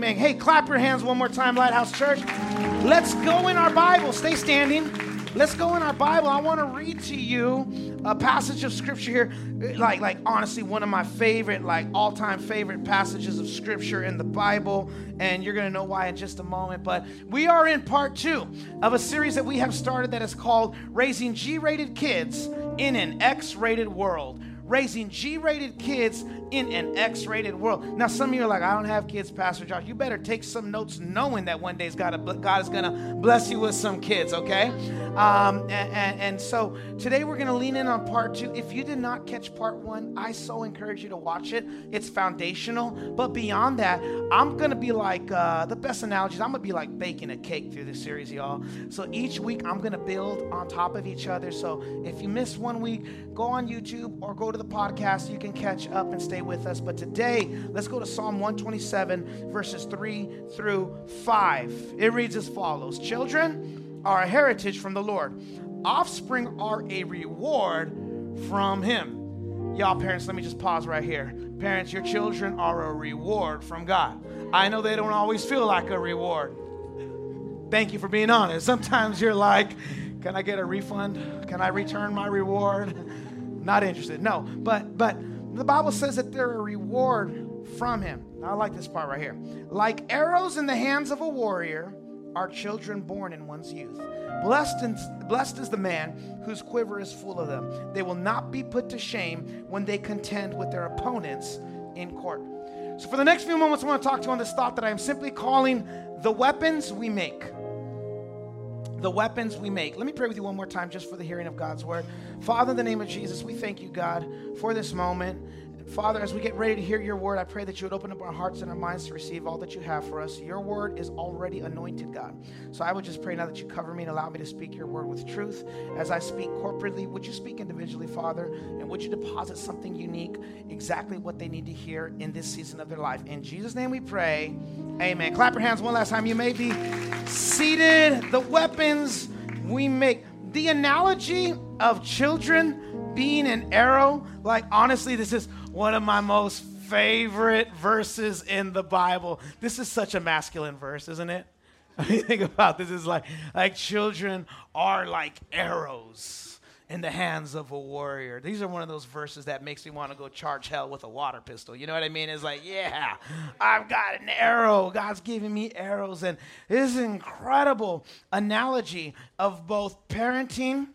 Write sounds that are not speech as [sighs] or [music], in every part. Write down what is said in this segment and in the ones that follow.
Amen. Hey, clap your hands one more time, Lighthouse Church. Let's go in our Bible. Stay standing. Let's go in our Bible. I want to read to you a passage of scripture here. Like, like honestly, one of my favorite, like all-time favorite passages of scripture in the Bible. And you're gonna know why in just a moment. But we are in part two of a series that we have started that is called Raising G-Rated Kids in an X-Rated World raising G rated kids in an X rated world. Now, some of you are like, I don't have kids, Pastor Josh. You better take some notes knowing that one day God, is going to bless you with some kids, okay? Um, and, and, and, so today we're going to lean in on part two. If you did not catch part one, I so encourage you to watch it. It's foundational. But beyond that, I'm going to be like uh, the best analogies. I'm going to be like baking a cake through this series, y'all. So each week, I'm going to build on top of each other. So if you miss one week, go on YouTube or go to the podcast, you can catch up and stay with us. But today, let's go to Psalm 127, verses 3 through 5. It reads as follows Children are a heritage from the Lord, offspring are a reward from Him. Y'all, parents, let me just pause right here. Parents, your children are a reward from God. I know they don't always feel like a reward. Thank you for being honest. Sometimes you're like, can I get a refund? Can I return my reward? [laughs] Not interested. No, but but the Bible says that they're a reward from him. I like this part right here. Like arrows in the hands of a warrior are children born in one's youth. Blessed, and, blessed is the man whose quiver is full of them. They will not be put to shame when they contend with their opponents in court. So, for the next few moments, I want to talk to you on this thought that I am simply calling the weapons we make the weapons we make. Let me pray with you one more time just for the hearing of God's word. Father, in the name of Jesus, we thank you, God, for this moment. Father, as we get ready to hear your word, I pray that you would open up our hearts and our minds to receive all that you have for us. Your word is already anointed, God. So I would just pray now that you cover me and allow me to speak your word with truth. As I speak corporately, would you speak individually, Father? And would you deposit something unique, exactly what they need to hear in this season of their life? In Jesus' name we pray. Amen. Clap your hands one last time. You may be seated. The weapons we make. The analogy of children being an arrow, like honestly, this is one of my most favorite verses in the Bible. This is such a masculine verse, isn't it? [laughs] I mean, think about this is like like children are like arrows in the hands of a warrior. These are one of those verses that makes me want to go charge hell with a water pistol. You know what I mean? It's like, yeah, I've got an arrow. God's giving me arrows. And this is an incredible analogy of both parenting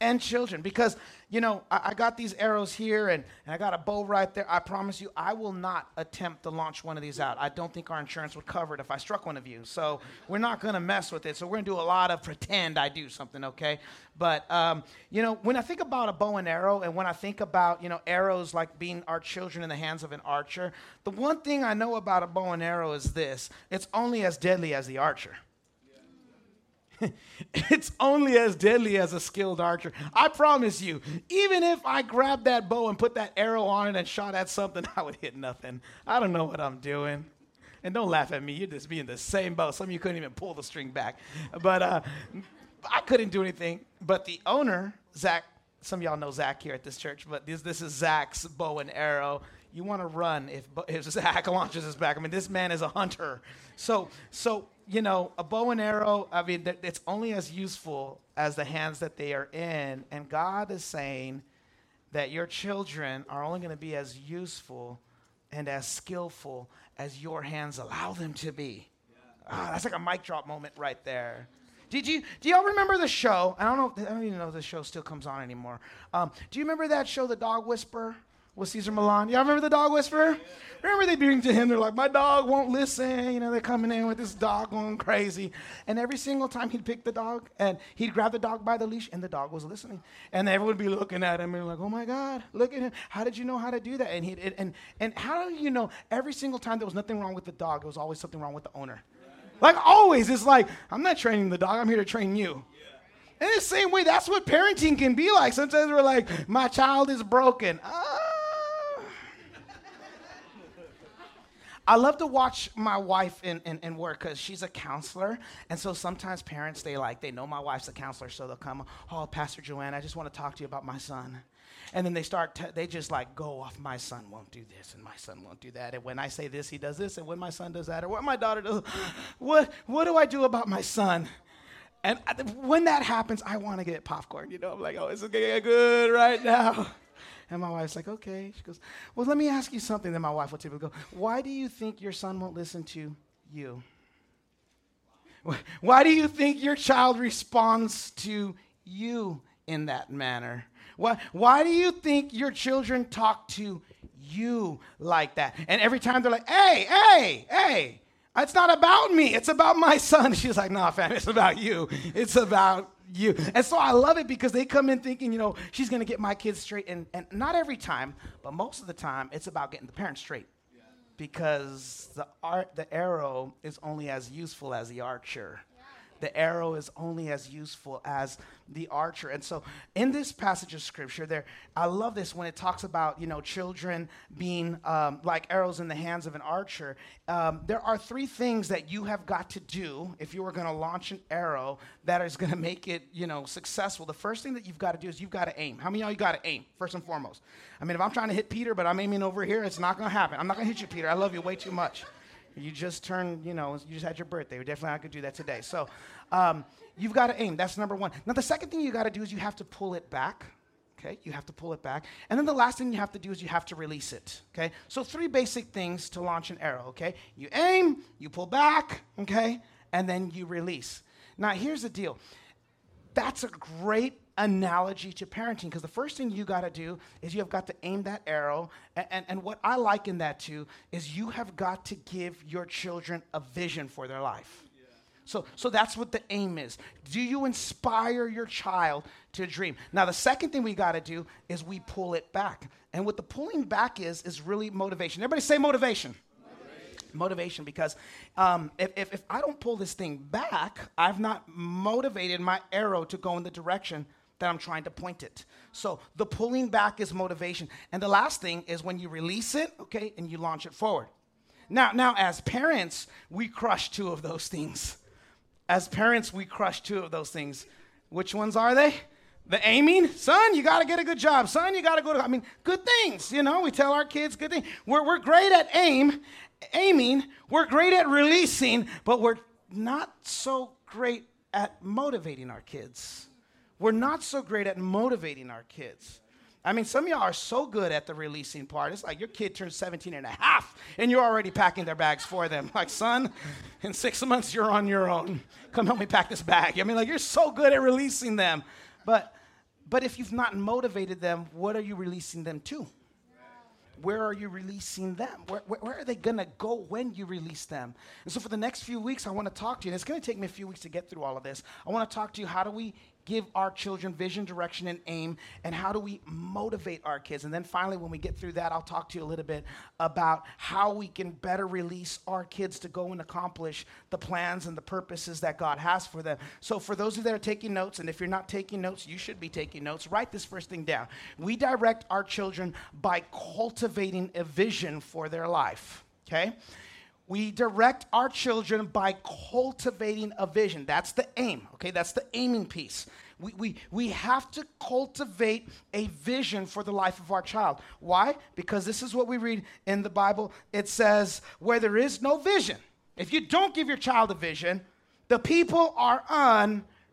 and children because you know, I, I, got these arrows here and, and I got a bow right there. I promise you, I will not attempt to launch one of these out. I don't think our insurance would cover it if I struck one of you. So we're not going to mess with it. So we're going to do a lot of pretend I do something, okay? But, um, you know, when I think about a bow and arrow and when I think about, you know, arrows like being our children in the hands of an archer, the one thing I know about a bow and arrow is this it's only as deadly as the archer. [laughs] it's only as deadly as a skilled archer. I promise you, even if I grabbed that bow and put that arrow on it and shot at something, [laughs] I would hit nothing. I don't know what I'm doing. And don't laugh at me, you're just being the same bow. Some of you couldn't even pull the string back. But uh, I couldn't do anything. But the owner, Zach, some of y'all know Zach here at this church, but this, this is Zach's bow and arrow. You want to run if, if Zach [laughs] launches his back. I mean, this man is a hunter. So, so you know, a bow and arrow, I mean, it's only as useful as the hands that they are in. And God is saying that your children are only going to be as useful and as skillful as your hands allow them to be. Ah, that's like a mic drop moment right there. Did you do y'all remember the show? I don't know. I don't even know if the show still comes on anymore. Um, do you remember that show, The Dog Whisperer? With Cesar Millan. Y'all remember the dog whisperer? Remember they bring to him, they're like, my dog won't listen. You know, they're coming in with this dog going crazy. And every single time he'd pick the dog and he'd grab the dog by the leash and the dog was listening. And everyone would be looking at him and like, oh my God, look at him. How did you know how to do that? And he and and how do you know every single time there was nothing wrong with the dog, there was always something wrong with the owner. Like always, it's like, I'm not training the dog, I'm here to train you. In the same way, that's what parenting can be like. Sometimes we're like, my child is broken. Uh, I love to watch my wife in, in, in work because she's a counselor. And so sometimes parents, they like, they know my wife's a counselor, so they'll come, oh, Pastor Joanna, I just want to talk to you about my son. And then they start, they just like go off, my son won't do this and my son won't do that. And when I say this, he does this. And when my son does that, or what my daughter does, what, what do I do about my son? And uh, when that happens, I want to get popcorn. You know, I'm like, oh, it's okay, good right now. And my wife's like, okay. She goes, well, let me ask you something. Then my wife will typically go, why do you think your son won't listen to you? [laughs] Why do you think your child responds to you in that manner? Why, why do you think your children talk to you like that? And every time they're like, hey, hey, hey, it's not about me. It's about my son. [laughs] She's like, nah, fam, it's about you. It's about you. And so I love it because they come in thinking, you know, she's going to get my kids straight. And, and not every time, but most of the time, it's about getting the parents straight. Because the, art, the arrow is only as useful as the archer the arrow is only as useful as the archer. And so in this passage of scripture, there, I love this when it talks about, you know, children being um, like arrows in the hands of an archer. Um, there are three things that you have got to do if you were going to launch an arrow that is going to make it, you know, successful. The first thing that you've got to do is you've got to aim. How many of y'all you got to aim, first and foremost? I mean, if I'm trying to hit Peter, but I'm aiming over here, it's not going to happen. I'm not going to hit you, Peter. I love you way too much. You just turned, you know, you just had your birthday. We're definitely not going to do that today. So um, you've got to aim. That's number one. Now, the second thing you got to do is you have to pull it back. Okay, you have to pull it back. And then the last thing you have to do is you have to release it. Okay, so three basic things to launch an arrow. Okay, you aim, you pull back, okay, and then you release. Now, here's the deal that's a great analogy to parenting because the first thing you got to do is you have got to aim that arrow. And, and, and, what I liken that to is you have got to give your children a vision for their life. So, so that's what the aim is. Do you inspire your child to dream? Now, the second thing we got to do is we pull it back. And what the pulling back is, is really motivation. Everybody say motivation motivation because um, if, if, if, I don't pull this thing back, I've not motivated my arrow to go in the direction that I'm trying to point it. So the pulling back is motivation. And the last thing is when you release it, okay, and you launch it forward. Now, now as parents, we crush two of those things. As parents, we crush two of those things. Which ones are they? The aiming, son, you got to get a good job. Son, you got to go to, I mean, good things. You know, we tell our kids good things. We're, we're great at aim, aiming. We're great at releasing, but we're not so great at motivating our kids we're not so great at motivating our kids. I mean, some of y'all are so good at the releasing part. It's like your kid turns 17 and a half and you're already packing their bags for them. [laughs] Like, son, in six months you're on your own. Come help me pack this bag. I mean, like, you're so good at releasing them. But, but if you've not motivated them, what are you releasing them to? where are you releasing them? Where, where, where are they going to go when you release them? And so, for the next few weeks, I want to talk to you, and it's going to take me a few weeks to get through all of this. I want to talk to you how do we give our children vision, direction, and aim, and how do we motivate our kids? And then finally, when we get through that, I'll talk to you a little bit about how we can better release our kids to go and accomplish the plans and the purposes that God has for them. So, for those of you that are taking notes, and if you're not taking notes, you should be taking notes, write this first thing down. We direct our children by cultivating a vision for their life, okay? We direct our children by cultivating a vision. That's the aim, okay? That's the aiming piece. We, we, we have to cultivate a vision for the life of our child. Why? Because this is what we read in the Bible. It says, where there is no vision, if you don't give your child a vision, the people are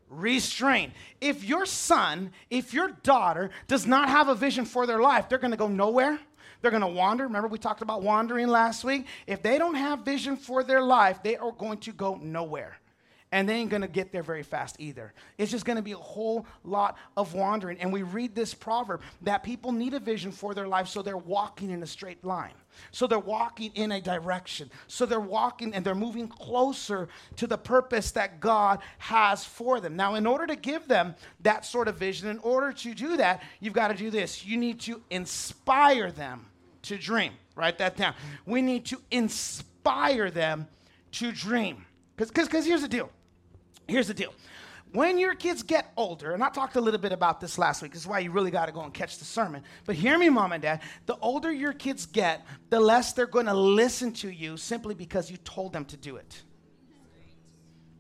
unrestrained. If your son, if your daughter does not have a vision for their life, they're gonna go nowhere they're going to wander. Remember, we talked about wandering last week? If they don't have vision for their life, they are going to go nowhere. And they ain't to get there very fast either. It's just to be a whole lot of wandering. And we read this proverb that people need a vision for their life so they're walking in a straight line. So they're walking in a direction. So they're walking and they're moving closer to the purpose that God has for them. Now, in order to give them that sort of vision, in order to do that, you've got to do this. You need to inspire them to dream. Write that down. We need to inspire them to dream. Because here's the deal. Here's the deal. When your kids get older, and I talked a little bit about this last week, this is why you really got to go and catch the sermon. But hear me, mom and dad, the older your kids get, the less they're going to listen to you simply because you told them to do it.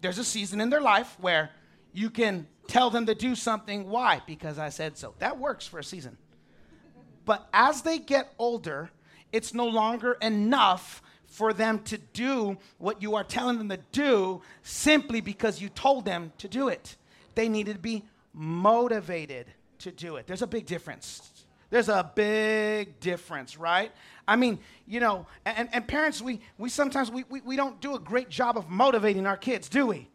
There's a season in their life where you can tell them to do something. Why? Because I said so. That works for a season. But as they get older, it's no longer enough for them to do what you are telling them to do simply because you told them to do it. They needed to be motivated to do it. There's a big difference. There's a big difference, right? I mean, you know, and, and parents, we, we sometimes we, we, we don't do a great job of motivating our kids, do we?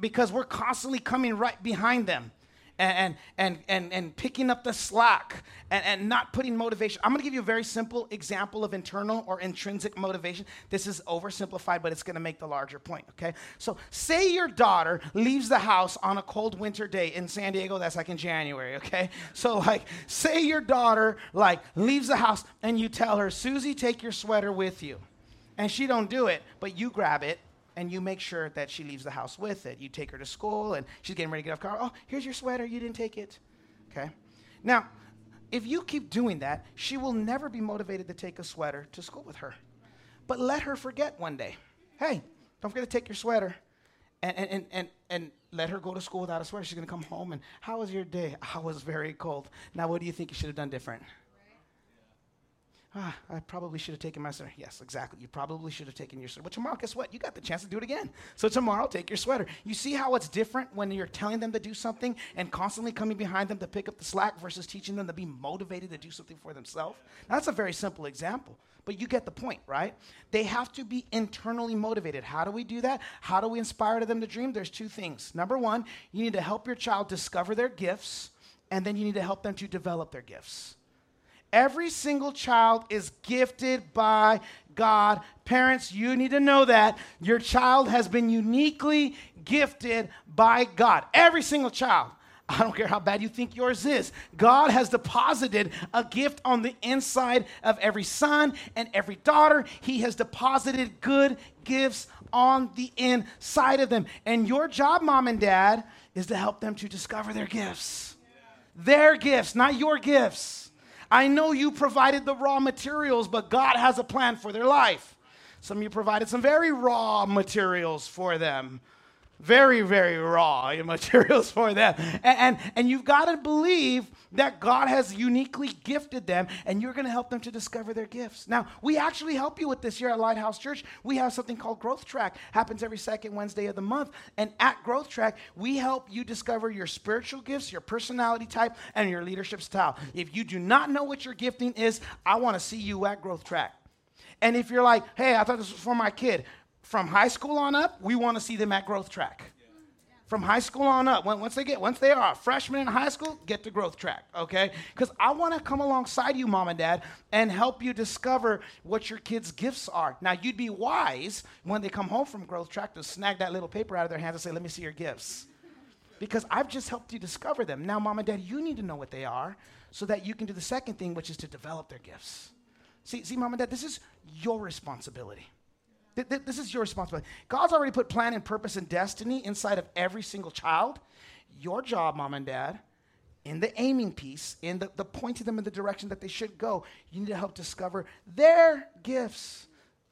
Because we're constantly coming right behind them and, and, and, and picking up the slack and, and not putting motivation. I'm going to give you a very simple example of internal or intrinsic motivation. This is oversimplified, but it's going to make the larger point, okay? So, say your daughter leaves the house on a cold winter day in San Diego, that's like in January, okay? So, like, say your daughter, like, leaves the house and you tell her, Susie, take your sweater with you. And she don't do it, but you grab it and you make sure that she leaves the house with it. You take her to school and she's getting ready to get off car. Oh, here's your sweater. You didn't take it. Okay? Now, if you keep doing that, she will never be motivated to take a sweater to school with her. But let her forget one day. Hey, don't forget to take your sweater. And, and, and, and, and let her go to school without a sweater. She's going to come home and, how was your day? Oh, I was very cold. Now, what do you think you should have done different? Ah, I probably should have taken my sweater. Yes, exactly. You probably should have taken your sweater. But tomorrow, guess what? You got the chance to do it again. So tomorrow, take your sweater. You see how it's different when you're telling them to do something and constantly coming behind them to pick up the slack versus teaching them to be motivated to do something for themselves? That's a very simple example. But you get the point, right? They have to be internally motivated. How do we do that? How do we inspire them to dream? There's two things. Number one, you need to help your child discover their gifts, and then you need to help them to develop their gifts. Every single child is gifted by God. Parents, you need to know that your child has been uniquely gifted by God. Every single child. I don't care how bad you think yours is. God has deposited a gift on the inside of every son and every daughter. He has deposited good gifts on the inside of them. And your job, mom and dad, is to help them to discover their gifts. Their gifts, not your gifts. I know you provided the raw materials, but God has a plan for their life. Some of you provided some very raw materials for them. Very, very raw [laughs] materials for them. And, and, and you've got to believe that God has uniquely gifted them, and you're going to help them to discover their gifts. Now, we actually help you with this here at Lighthouse Church. We have something called Growth Track. Happens every second Wednesday of the month. And at Growth Track, we help you discover your spiritual gifts, your personality type, and your leadership style. If you do not know what your gifting is, I want to see you at Growth Track. And if you're like, hey, I thought this was for my kid, from high school on up, we want to see them at Growth Track from high school on up. Once they get, once they are a freshman in high school, get to growth track, okay? Because I want to come alongside you, mom and dad, and help you discover what your kids' gifts are. Now, you'd be wise when they come home from growth track to snag that little paper out of their hands and say, "Let me see your gifts," because I've just helped you discover them. Now, mom and dad, you need to know what they are so that you can do the second thing, which is to develop their gifts. See, see, mom and dad, this is your responsibility. This is your responsibility. God's already put plan and purpose and destiny inside of every single child. Your job, mom and dad, in the aiming piece, in the, the pointing them in the direction that they should go, you need to help discover their gifts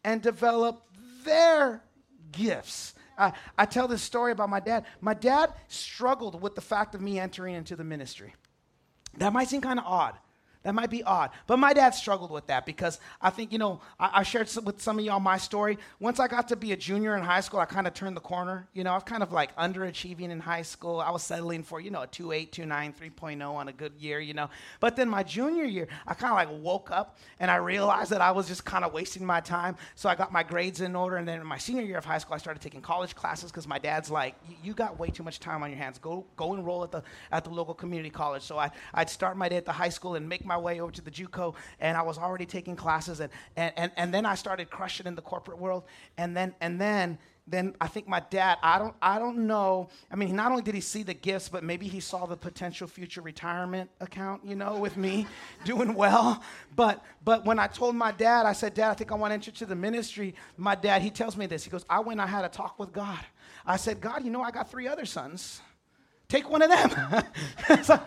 and develop their gifts. Uh, I tell this story about my dad. My dad struggled with the fact of me entering into the ministry. That might seem kind of odd. That might be odd. But my dad struggled with that because I think, you know, I, I shared some, with some of y'all my story. Once I got to be a junior in high school, I kind of turned the corner. You know, I was kind of like underachieving in high school. I was settling for, you know, a 2.8, 2.9, 3.0 on a good year, you know. But then my junior year, I kind of like woke up and I realized that I was just kind of wasting my time. So I got my grades in order. And then in my senior year of high school, I started taking college classes because my dad's like, you got way too much time on your hands. Go, go enroll at the, at the local community college. So I, I'd start my day at the high school and make my my way over to the JUCO, and I was already taking classes, and, and, and, and then I started crushing in the corporate world, and then, and then then I think my dad, I don't, I don't know. I mean, not only did he see the gifts, but maybe he saw the potential future retirement account, you know, with me [laughs] doing well. But, but when I told my dad, I said, Dad, I think I want to enter to the ministry. My dad, he tells me this. He goes, I went, I had a talk with God. I said, God, you know, I got three other sons. Take one of them. [laughs]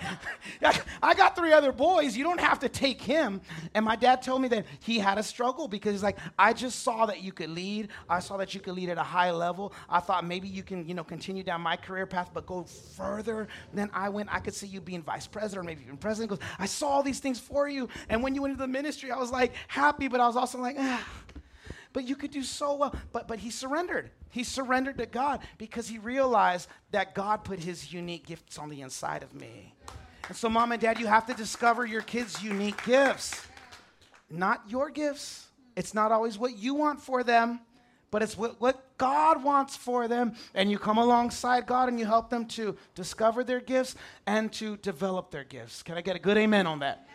I got three other boys. You don't have to take him. And my dad told me that he had a struggle because he's like, I just saw that you could lead. I saw that you could lead at a high level. I thought maybe you can, you know, continue down my career path, but go further. than I went, I could see you being vice president or maybe even president. He goes, I saw all these things for you. And when you went into the ministry, I was like happy, but I was also like, ah but you could do so well. But, but he surrendered. He surrendered to God because he realized that God put his unique gifts on the inside of me. And so, mom and dad, you have to discover your kids' unique gifts, not your gifts. It's not always what you want for them, but it's what, what God wants for them. And you come alongside God and you help them to discover their gifts and to develop their gifts. Can I get a good amen on that?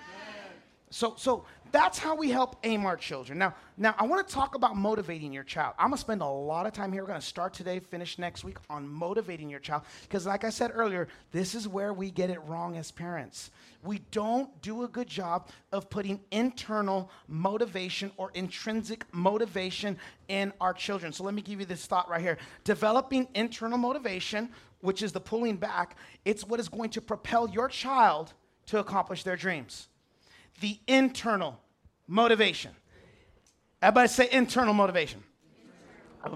So, so that's how we help aim our children. Now, now I want to talk about motivating your child. I'm gonna spend a lot of time here. We're gonna start today, finish next week on motivating your child. Because, like I said earlier, this is where we get it wrong as parents. We don't do a good job of putting internal motivation or intrinsic motivation in our children. So let me give you this thought right here. Developing internal motivation, which is the pulling back, it's what is going to propel your child to accomplish their dreams. The internal Motivation. Everybody say internal motivation.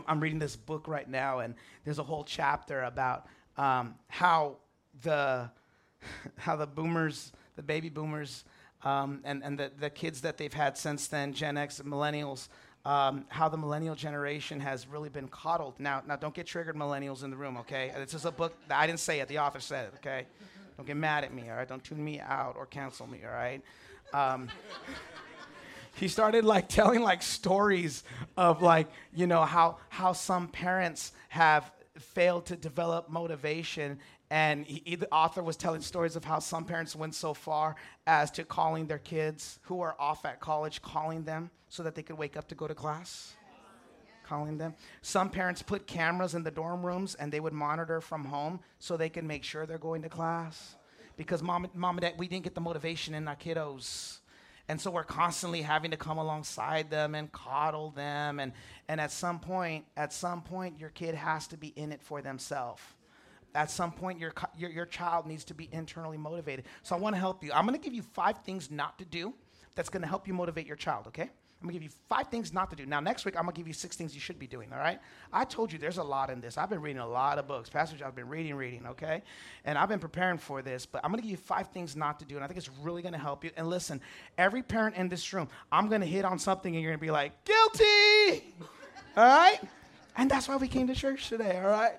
I'm reading this book right now, and there's a whole chapter about um, how the [laughs] how the boomers, the baby boomers, um, and, and the, the kids that they've had since then, Gen X millennials, um, how the millennial generation has really been coddled. Now, now, don't get triggered, millennials in the room, okay? This is a book that I didn't say it; the author said it, okay? Don't get mad at me, all right? Don't tune me out or cancel me, all right? Um, [laughs] he started like [laughs] telling like stories of like you know how how some parents have failed to develop motivation. And he, the author was telling stories of how some parents went so far as to calling their kids who are off at college calling them so that they could wake up to go to class. Calling them. Some parents put cameras in the dorm rooms and they would monitor from home so they can make sure they're going to class. Because mom, mom and dad we didn't get the motivation in our kiddos and so we're constantly having to come alongside them and coddle them. And, and at some point, at some point, your kid has to be in it for themselves. At some point, your, your, your child needs to be internally motivated. So I want to help you. I'm going to give you five things not to do that's going to help you motivate your child, okay? I'm gonna give you five things not to do. Now, next week, I'm gonna give you six things you should be doing, all right? I told you there's a lot in this. I've been reading a lot of books. Pastor I've been reading, reading, okay? And I've been preparing for this, but I'm gonna give you five things not to do, and I think it's really gonna help you. And listen, every parent in this room, I'm gonna hit on something, and you're gonna be like, guilty, [laughs] all right? And that's why we came to church today, all right?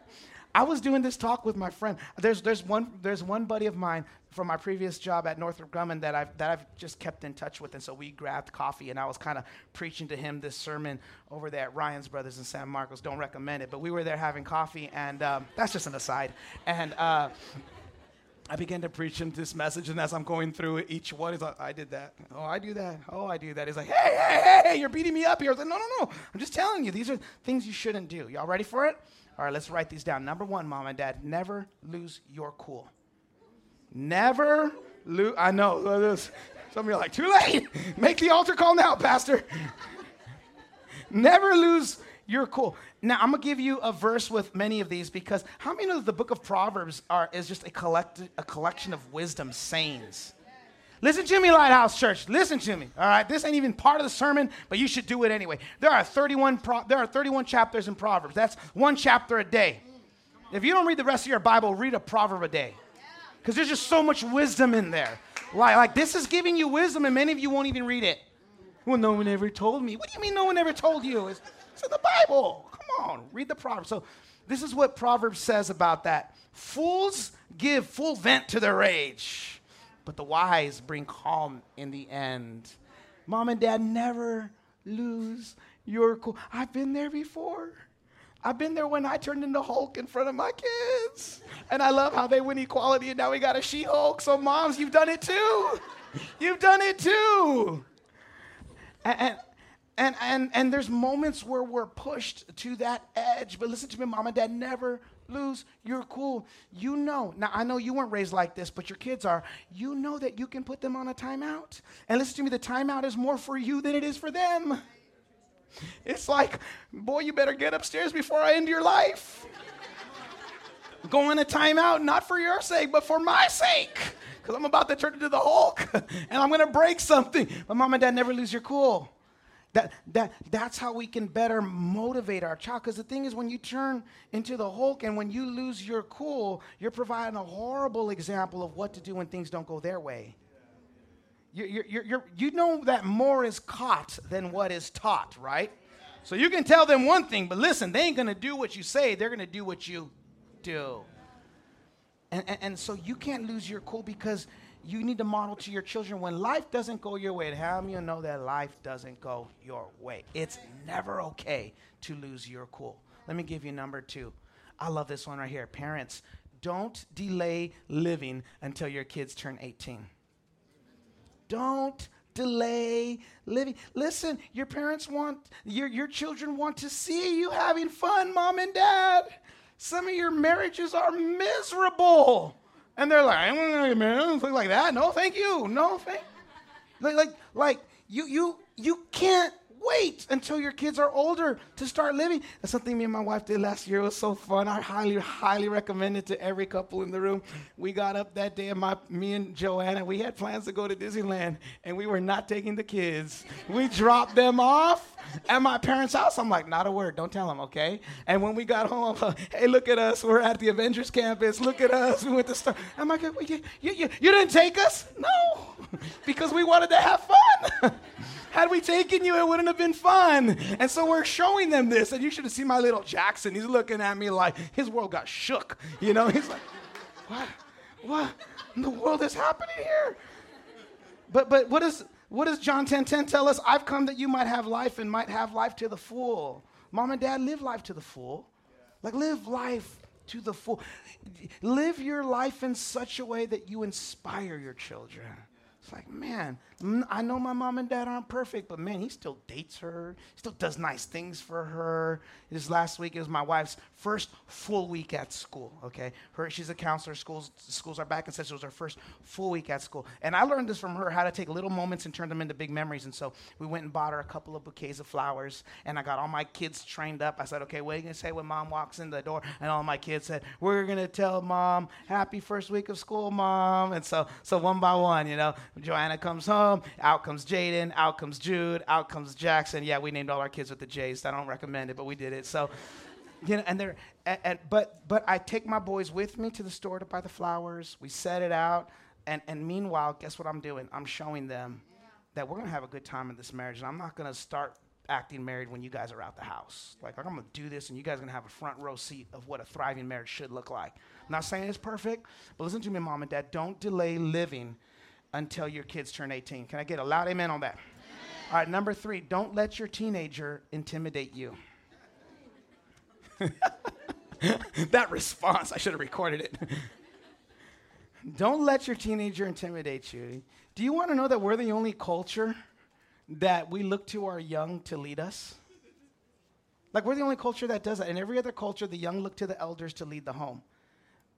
I was doing this talk with my friend. There's, there's, one, there's one buddy of mine from my previous job at Northrop Grumman that I've, that I've just kept in touch with. And so we grabbed coffee, and I was kind of preaching to him this sermon over there at Ryan's Brothers in San Marcos. Don't recommend it, but we were there having coffee, and um, that's just an aside. And uh, I began to preach him this message, and as I'm going through each one, he's like, I did that. Oh, I do that. Oh, I do that. He's like, hey, hey, hey, hey, you're beating me up here. I was like, no, no, no. I'm just telling you, these are things you shouldn't do. Y'all ready for it? All right, let's write these down. Number one, mom and dad, never lose your cool. Never lose. I know. Uh, some of you are like, too late. [laughs] Make the altar call now, Pastor. [laughs] never lose your cool. Now, I'm to give you a verse with many of these because how many know the book of Proverbs are, is just a, collect, a collection of wisdom sayings? Listen to me, Lighthouse Church. Listen to me. All right, this ain't even part of the sermon, but you should do it anyway. There are 31 pro- there are 31 chapters in Proverbs. That's one chapter a day. If you don't read the rest of your Bible, read a proverb a day, because there's just so much wisdom in there. Like, like this is giving you wisdom, and many of you won't even read it. Well, no one ever told me. What do you mean no one ever told you? It's, it's in the Bible. Come on, read the Proverbs. So this is what Proverbs says about that. Fools give full vent to their rage but the wise bring calm in the end. Mom and dad never lose your cool. I've been there before. I've been there when I turned into Hulk in front of my kids. And I love how they win equality and now we got a She Hulk. So, moms, you've done it too. You've done it too. And, and, and, and, there's moments where we're pushed to that edge. But listen to me, mom and dad, never lose your cool. You know, now I know you weren't raised like this, but your kids are. You know that you can put them on a timeout. And listen to me, the timeout is more for you than it is for them. It's like, boy, you better get upstairs before I end your life. Go in a timeout, not for your sake, but for my sake. Because I'm about to turn into the Hulk [laughs] and I'm going to break something. But mom and dad never lose your cool. That, that, that's how we can better motivate our child. Because the thing is, when you turn into the Hulk and when you lose your cool, you're providing a horrible example of what to do when things don't go their way. You, you you you know that more is caught than what is taught, right? So you can tell them one thing, but listen, they ain't going to do what you say, they're going to do what you do. And, and, and, so you can't lose your cool because you need to model to your children when life doesn't go your way. How many you know that life doesn't go your way? It's never okay to lose your cool. Let me give you number two. I love this one right here. Parents, don't delay living until your kids turn 18. Don't delay living. Listen, your parents want, your, your children want to see you having fun, mom and dad. Some of your marriages are miserable. And they're like, I don't want to get married, like that. No, thank you. No, thank like, like, like you, you, you can't wait until your kids are older to start living. That's something me and my wife did last year. It was so fun. I highly, highly recommend it to every couple in the room. We got up that day, and my, me and Joanna, we had plans to go to Disneyland, and we were not taking the kids. We dropped them off at my parents' house. I'm like, not a word. Don't tell them, okay? And when we got home, uh, [laughs] hey, look at us. We're at the Avengers campus. Look at us. We went to Star. I'm like, you, you, you, you didn't take us? No, [laughs] because we wanted to have fun. [laughs] Had we taken you, it wouldn't have been fun. And so we're showing them this. And you should have seen my little Jackson. He's looking at me like his world got shook. You know, he's like, what? What in the world is happening here? But but what is what does John 10 10 tell us? I've come that you might have life and might have life to the full. Mom and dad, live life to the full. Like live life to the full. Live your life in such a way that you inspire your children. It's like, man, I know my mom and dad aren't perfect, but man, he still dates her, still does nice things for her. This last week is my wife's first full week at school. Okay, her she's a counselor. Schools schools are back and says it was her first full week at school. And I learned this from her how to take little moments and turn them into big memories. And so we went and bought her a couple of bouquets of flowers, and I got all my kids trained up. I said, okay, what are you gonna say when mom walks in the door? And all my kids said, we're gonna tell mom happy first week of school, mom. And so so one by one, you know, Joanna comes home out comes Jaden, out comes Jude, out comes Jackson. Yeah, we named all our kids with the J's. I don't recommend it, but we did it. So, you know, and they're, and, and, but, but I take my boys with me to the store to buy the flowers. We set it out. And, and meanwhile, guess what I'm doing? I'm showing them that we're going to have a good time in this marriage. And I'm not going to start acting married when you guys are out the house. Like, I'm going to do this, and you guys are going to have a front row seat of what a thriving marriage should look like. I'm not saying it's perfect, but listen to me, mom and dad. Don't delay living until your kids turn 18. Can I get a loud amen on that? All right, number three, don't let your teenager intimidate you. [laughs] that response, I should have recorded it. [laughs] don't let your teenager intimidate you. Do you want to know that we're the only culture that we look to our young to lead us? Like, we're the only culture that does that. In every other culture, the young look to the elders to lead the home.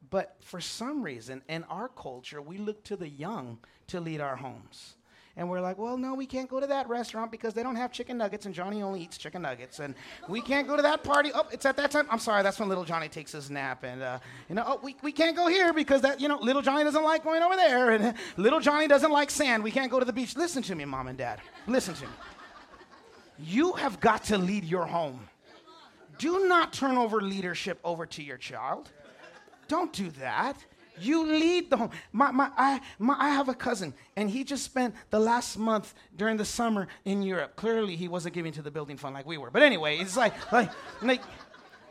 But for some reason, in our culture, we look to the young to lead our homes. And we're like, well, no, we can't go to that restaurant because they don't have chicken nuggets, and Johnny only eats chicken nuggets. And we can't go to that party. Oh, it's at that time. I'm sorry, that's when little Johnny takes his nap. And, uh, you know, oh, we, we can't go here because that, you know, little Johnny doesn't like going over there. And [laughs] little Johnny doesn't like sand. We can't go to the beach. Listen to me, mom and dad. Listen to me. You have got to lead your home. Do not turn over leadership over to your child. Don't do that. You lead the home. My, my, I, my, I have a cousin, and he just spent the last month during the summer in Europe. Clearly, he wasn't giving to the building fund like we were. But anyway, it's like, like, like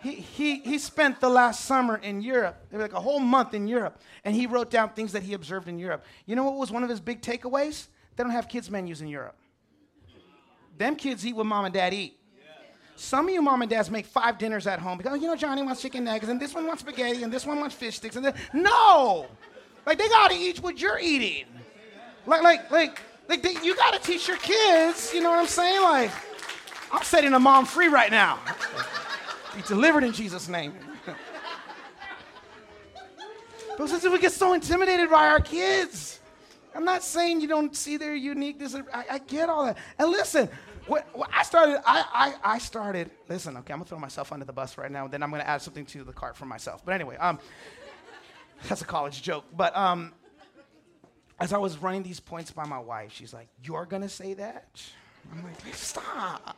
he, he, he spent the last summer in Europe, like a whole month in Europe, and he wrote down things that he observed in Europe. You know what was one of his big takeaways? They don't have kids' menus in Europe. Them kids eat what mom and dad eat. Some of you mom and dads make five dinners at home because, oh, you know, Johnny wants chicken nuggets, and this one wants spaghetti, and this one wants fish sticks, and then, no! Like, they gotta eat what you're eating. Like, like, like, like they, you gotta teach your kids, you know what I'm saying? Like, I'm setting a mom free right now. Be delivered in Jesus' name. [laughs] but since we get so intimidated by our kids, I'm not saying you don't see their uniqueness. I, I get all that. And listen, I started, I, I, I, started, listen, okay, I'm gonna throw myself under the bus right now, then I'm gonna add something to the cart for myself. But anyway, um, [laughs] that's a college joke. But um, as I was running these points by my wife, she's like, You're gonna say that? I'm like, Stop.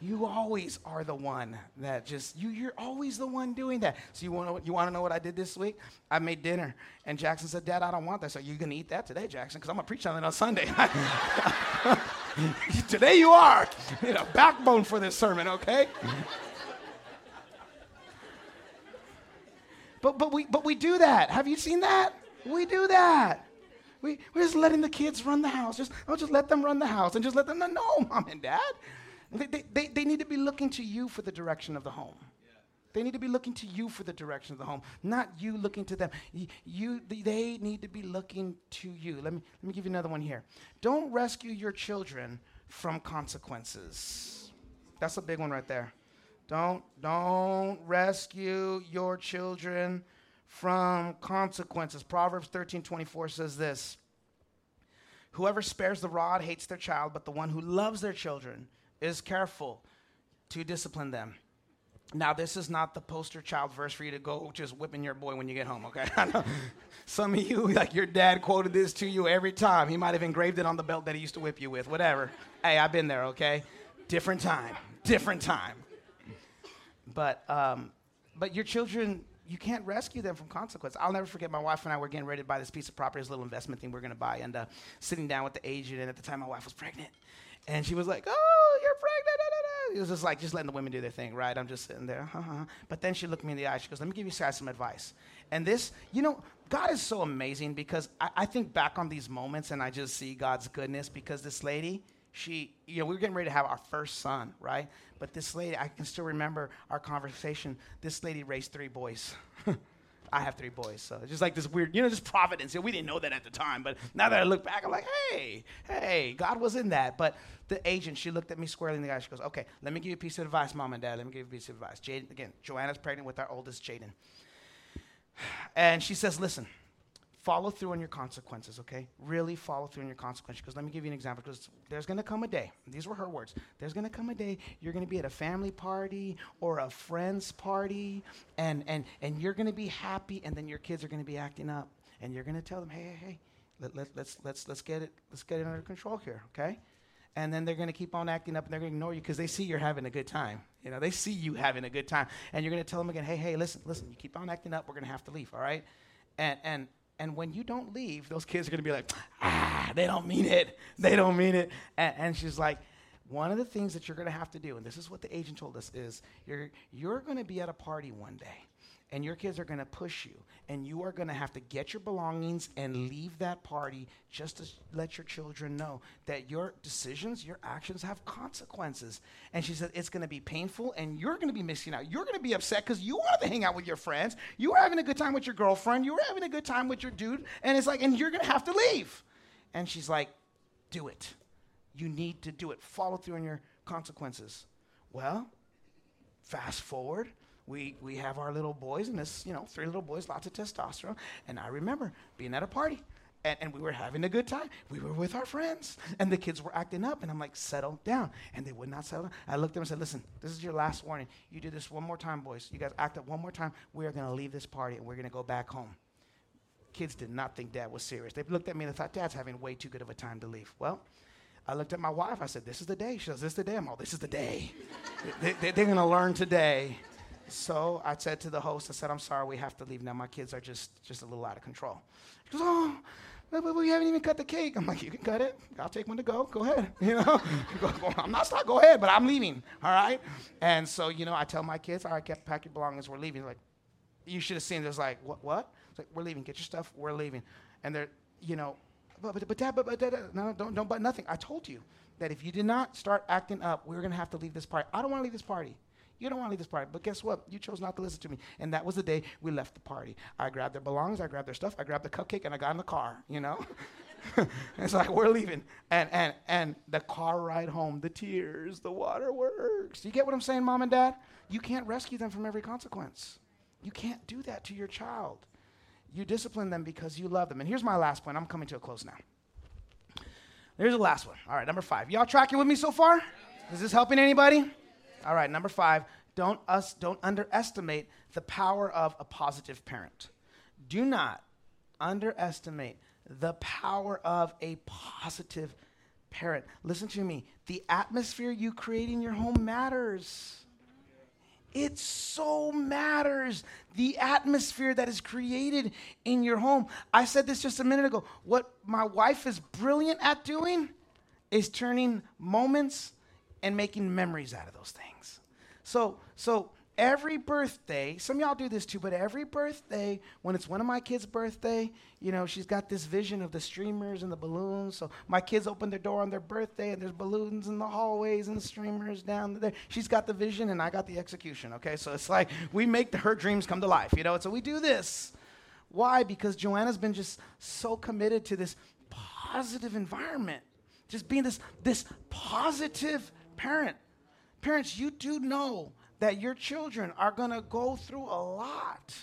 You always are the one that just you. You're always the one doing that. So you want to you want to know what I did this week? I made dinner, and Jackson said, "Dad, I don't want that." So you're gonna eat that today, Jackson? Because I'm gonna preach on it on Sunday. [laughs] today you are. You know, backbone for this sermon, okay? [laughs] but but we but we do that. Have you seen that? We do that. We, we're just letting the kids run the house. Just, oh, just let them run the house and just let them know, no, mom and dad. They, they, they need to be looking to you for the direction of the home. They need to be looking to you for the direction of the home, not you looking to them. You, they need to be looking to you. Let me, let me give you another one here. Don't rescue your children from consequences. That's a big one right there. Don't, don't rescue your children from consequences. Proverbs 13 24 says this Whoever spares the rod hates their child, but the one who loves their children is careful to discipline them. Now, this is not the poster child verse for you to go just whipping your boy when you get home, okay? [laughs] Some of you, like your dad quoted this to you every time. He might have engraved it on the belt that he used to whip you with, whatever. hey, I've been there, okay? Different time, different time. But, um, but your children, you can't rescue them from consequence. I'll never forget my wife and I were getting ready to buy this piece of property, this little investment thing we are going to buy, and uh, sitting down with the agent, and at the time my wife was pregnant. And she was like, oh, you're pregnant. It was just like, just letting the women do their thing, right? I'm just sitting there. Uh-huh. But then she looked me in the eye. She goes, let me give you guys some advice. And this, you know, God is so amazing because I, I think back on these moments and I just see God's goodness because this lady, she, you know, we were getting ready to have our first son, right? But this lady, I can still remember our conversation. This lady raised three boys. [laughs] I have three boys, so it's just like this weird, you know, just providence. We didn't know that at the time, but now that I look back, I'm like, hey, hey, God was in that. But the agent, she looked at me squarely in the eye. She goes, okay, let me give you a piece of advice, mom and dad. Let me give you a piece of advice. Jaden, again, Joanna's pregnant with our oldest, Jaden. [sighs] And she says, listen, follow through on your consequences, okay? Really follow through on your consequences. Because let me give you an example. Because there's going to come a day, these were her words, there's going to come a day you're going to be at a family party or a friend's party, and, and, and you're going to be happy, and then your kids are going to be acting up. And you're going to tell them, hey, hey, hey, let, let, let's, let's, let's, get it, let's get it under control here, okay? and then they're going to keep on acting up and they're going to ignore you because they see you're having a good time. You know, they see you having a good time. And you're going to tell them again, hey, hey, listen, listen, you keep on acting up, we're going to have to leave, all right? And, and, and when you don't leave, those kids are to be like, [tsk] ah, they don't mean it. They don't mean it. And, and she's like, one of the things that you're to have to do, and this is what the agent told us, is you're, you're to be at a party one day and your kids are going to push you and you are going to have to get your belongings and leave that party just to let your children know that your decisions your actions have consequences. And she said it's going to be painful and you're going to be missing out. You're going to be upset because you wanted to hang out with your friends. You were having a good time with your girlfriend. You were having a good time with your dude and it's like and you're going to have to leave. And she's like do it. You need to do it. Follow through on your consequences. Well fast forward we, we have our little boys, and this, you know, three little boys, lots of testosterone. And I remember being at a party, and, and we were having a good time. We were with our friends, and the kids were acting up, and I'm like, settle down. And they would not settle down. I looked at them and said, listen, this is your last warning. You do this one more time, boys. You guys act up one more time. We are going to leave this party, and we're going to go back home. Kids did not think dad was serious. They looked at me and they thought, dad's having way too good of a time to leave. Well, I looked at my wife. I said, This is the day. She says, This is the day. I'm all, This is the day. [laughs] they, they, going to learn today so I said to the host, I said, I'm sorry, we have to leave now. My kids are just, just a little out of control. He goes, oh, but, we haven't even cut the cake. I'm like, you can cut it. I'll take one to go. Go ahead. [laughs] You know, [laughs] I'm not stuck. Go ahead, but I'm leaving. All right. And so, you know, I tell my kids, all right, get, pack your belongings. We're leaving. Like, you should have seen. There's like, what? What? It's like, we're leaving. Get your stuff. We're leaving. And they're, you know, but but but dad, but, but dad, no, don't don't but nothing. I told you that if you did not start acting up, we were gonna have to leave this party. I don't want to leave this party. You don't want to leave this party. But guess what? You chose not to listen to me. And that was the day we left the party. I grabbed their belongings, I grabbed their stuff, I grabbed the cupcake, and I got in the car, you know? [laughs] it's like we're leaving, and and and the car ride home, the tears, the waterworks. You get what I'm saying, mom and dad? You can't rescue them from every consequence. You can't do that to your child. You discipline them because you love them. And here's my last point. I'm coming to a close now. There's the last one. All right, number five. Y'all tracking with me so far? Is this helping anybody? All right, number five. Don't us don't underestimate the power of a positive parent. Do not underestimate the power of a positive parent. Listen to me. The atmosphere you create in your home matters. It so matters the atmosphere that is created in your home. I said this just a minute ago. What my wife is brilliant at doing is turning moments and making memories out of those things. So, so every birthday, some y'all do this too, but every birthday, when it's one of my kids' birthday, you know, she's got this vision of the streamers and the balloons. So my kids open their door on their birthday and there's balloons in the hallways and the streamers down there. She's got the vision and I got the execution, okay? So it's like we make the, her dreams come to life, you know? So we do this. Why? Because Joanna's been just so committed to this positive environment, just being this, this positive parent. Parents, you do know that your children are going to go through a lot.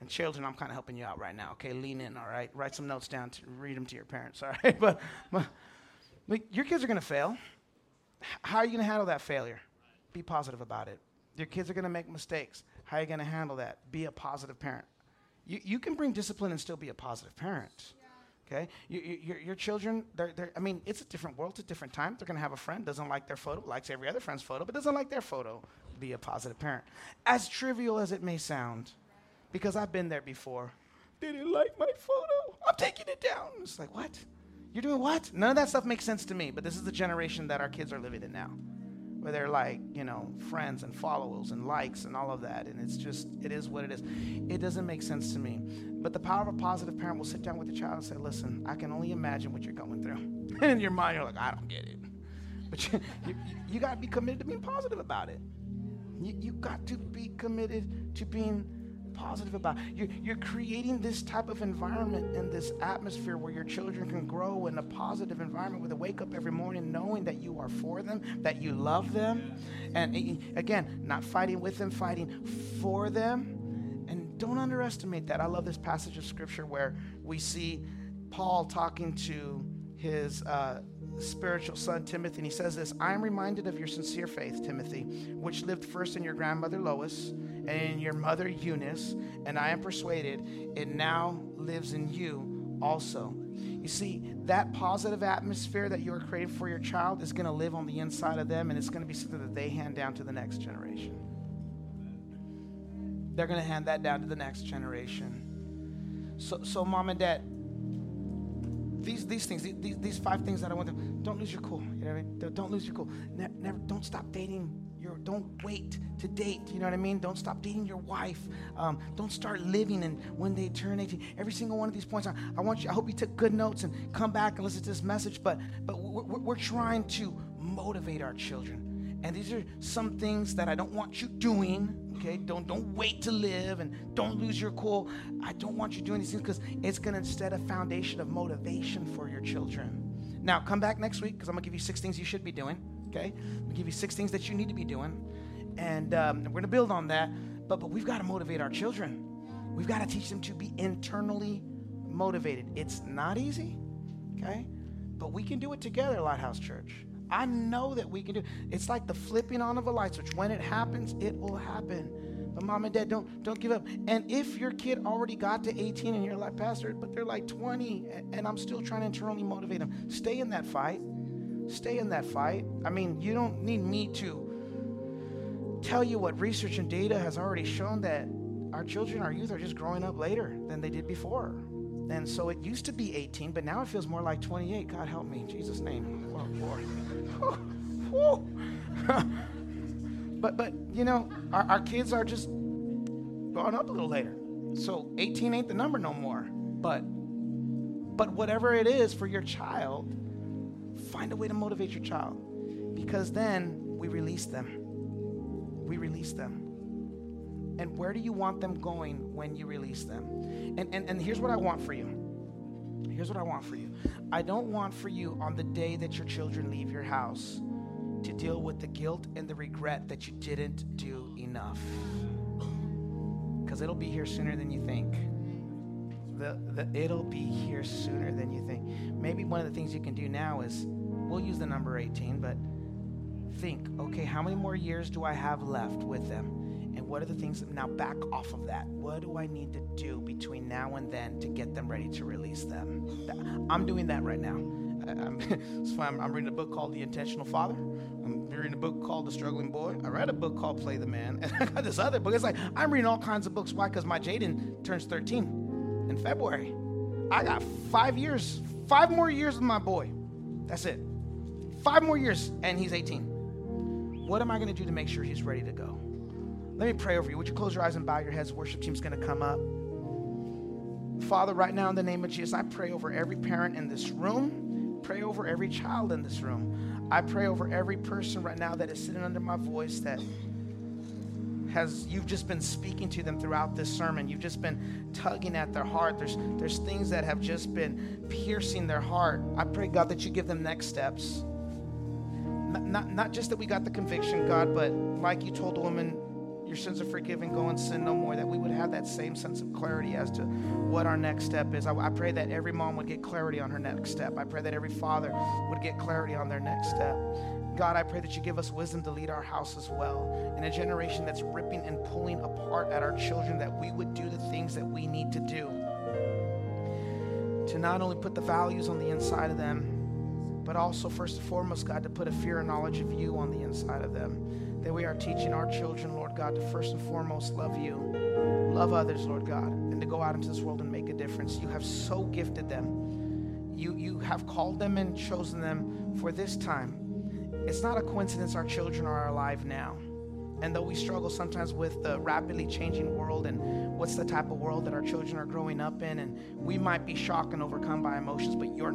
And children, I'm kind of helping you out right now. Okay, lean in. All right, write some notes down to read them to your parents. [laughs] All right, but, but, but your kids are going to fail. How are you going to handle that failure? Be positive about it. Your kids are going to make mistakes. How are you going to handle that? Be a positive parent. You, you can bring discipline and still be a positive parent. Okay, you, you, your, your children, they're, they're, I mean, it's a different world, it's a different time. They're going to have a friend, doesn't like their photo, likes every other friend's photo, but doesn't like their photo be a positive parent. As trivial as it may sound, because I've been there before. Didn't like my photo. I'm taking it down. It's like, what? You're doing what? None of that stuff makes sense to me, but this is the generation that our kids are living in now. Where they're like, you know, friends and followers and likes and all of that. And it's just, it is what it is. It doesn't make sense to me. But the power of a positive parent will sit down with the child and say, listen, I can only imagine what you're going through. [laughs] and in your mind, you're like, I don't get it. But you, you, you got to be committed to being positive about it. You, you got to be committed to being positive about. You're, you're creating this type of environment and this atmosphere where your children can grow in a positive environment where they wake up every morning knowing that you are for them, that you love them. And again, not fighting with them, fighting for them. And don't underestimate that. I love this passage of scripture where we see Paul talking to his. Uh, spiritual son Timothy, and he says this I am reminded of your sincere faith, Timothy, which lived first in your grandmother Lois and in your mother Eunice, and I am persuaded it now lives in you also. You see, that positive atmosphere that you are creating for your child is going to live on the inside of them, and it's going to be something that they hand down to the next generation. They're going to hand that down to the next generation. So, so mom and dad, these, these things, these, these five things that I want them, don't lose your cool. You know what I mean? Don't lose your cool. Ne- never, don't stop dating don't wait to date. You know what I mean? Don't stop dating your wife. Um, don't start living and when they turn 18. Every single one of these points, I, I want you, I hope you took good notes and come back and listen to this message, but, but we're, we're trying to motivate our children. And these are some things that I don't want you doing okay don't don't wait to live and don't lose your cool i don't want you doing these things because it's going to set a foundation of motivation for your children now come back next week because i'm going to give you six things you should be doing okay to give you six things that you need to be doing and um, we're to build on that but but we've got to motivate our children we've got to teach them to be internally motivated it's not easy okay but we can do it together lighthouse church I know that we can do. It's like the flipping on of a light switch. When it happens, it will happen. But mom and dad, don't don't give up. And if your kid already got to 18 and you're like, Pastor, but they're like 20, and I'm still trying to internally motivate them, stay in that fight. Stay in that fight. I mean, you don't need me to tell you what research and data has already shown that our children, our youth are just growing up later than they did before. And so it used to be 18, but now it feels more like 28. God help me. In Jesus' name. Oh, Lord. [laughs] [laughs] but, but, you know, our, our kids are just growing up a little later. So 18 ain't the number no more. But, but whatever it is for your child, find a way to motivate your child. Because then we release them. We release them. And where do you want them going when you release them? And, and, and here's what I want for you Here's what I want for you I don't want for you on the day that your children leave your house to deal with the guilt and the regret that you didn't do enough. Because it'll be here sooner than you think. The, the, it'll be here sooner than you think. Maybe one of the things you can do now is we'll use the number 18, but think okay, how many more years do I have left with them? And what are the things now back off of that? What do I need to do between now and then to get them ready to release them? I'm doing that right now. I'm, [laughs] I'm, I'm reading a book called The Intentional Father. I'm reading a book called The Struggling Boy. I read a book called Play the Man. [laughs] And I got this other book. It's like I'm reading all kinds of books. Why? Because my Jaden turns 13 in February. I got five years, five more years with my boy. That's it. Five more years, and he's 18. What am I going to do to make sure he's ready to go? Let me pray over you. Would you close your eyes and bow your heads? Worship team's going to come up. Father, right now in the name of Jesus, I pray over every parent in this room. Pray over every child in this room. I pray over every person right now that is sitting under my voice that has you've just been speaking to them throughout this sermon. You've just been tugging at their heart. There's there's things that have just been piercing their heart. I pray God that you give them next steps. Not, not, just that we got the conviction, God, but like you told the woman your sins are forgiven, go and sin no more, that we would have that same sense of clarity as to what our next step is. I, I, pray that every mom would get clarity on her next step. I pray that every father would get clarity on their next step. God, I pray that you give us wisdom to lead our house as well. In a generation that's ripping and pulling apart at our children, that we would do the things that we need to do to not only put the values on the inside of them, but also, first and foremost, God, to put a fear and knowledge of you on the inside of them. That we are teaching our children, Lord God, to first and foremost love you, love others, Lord God, and to go out into this world and make a difference. You have so gifted them. You, you have called them and chosen them for this time. It's not a coincidence our children are alive now. And though we struggle sometimes with the rapidly changing world and what's the type of world that our children are growing up in, and we might be shocked and overcome by emotions, but you're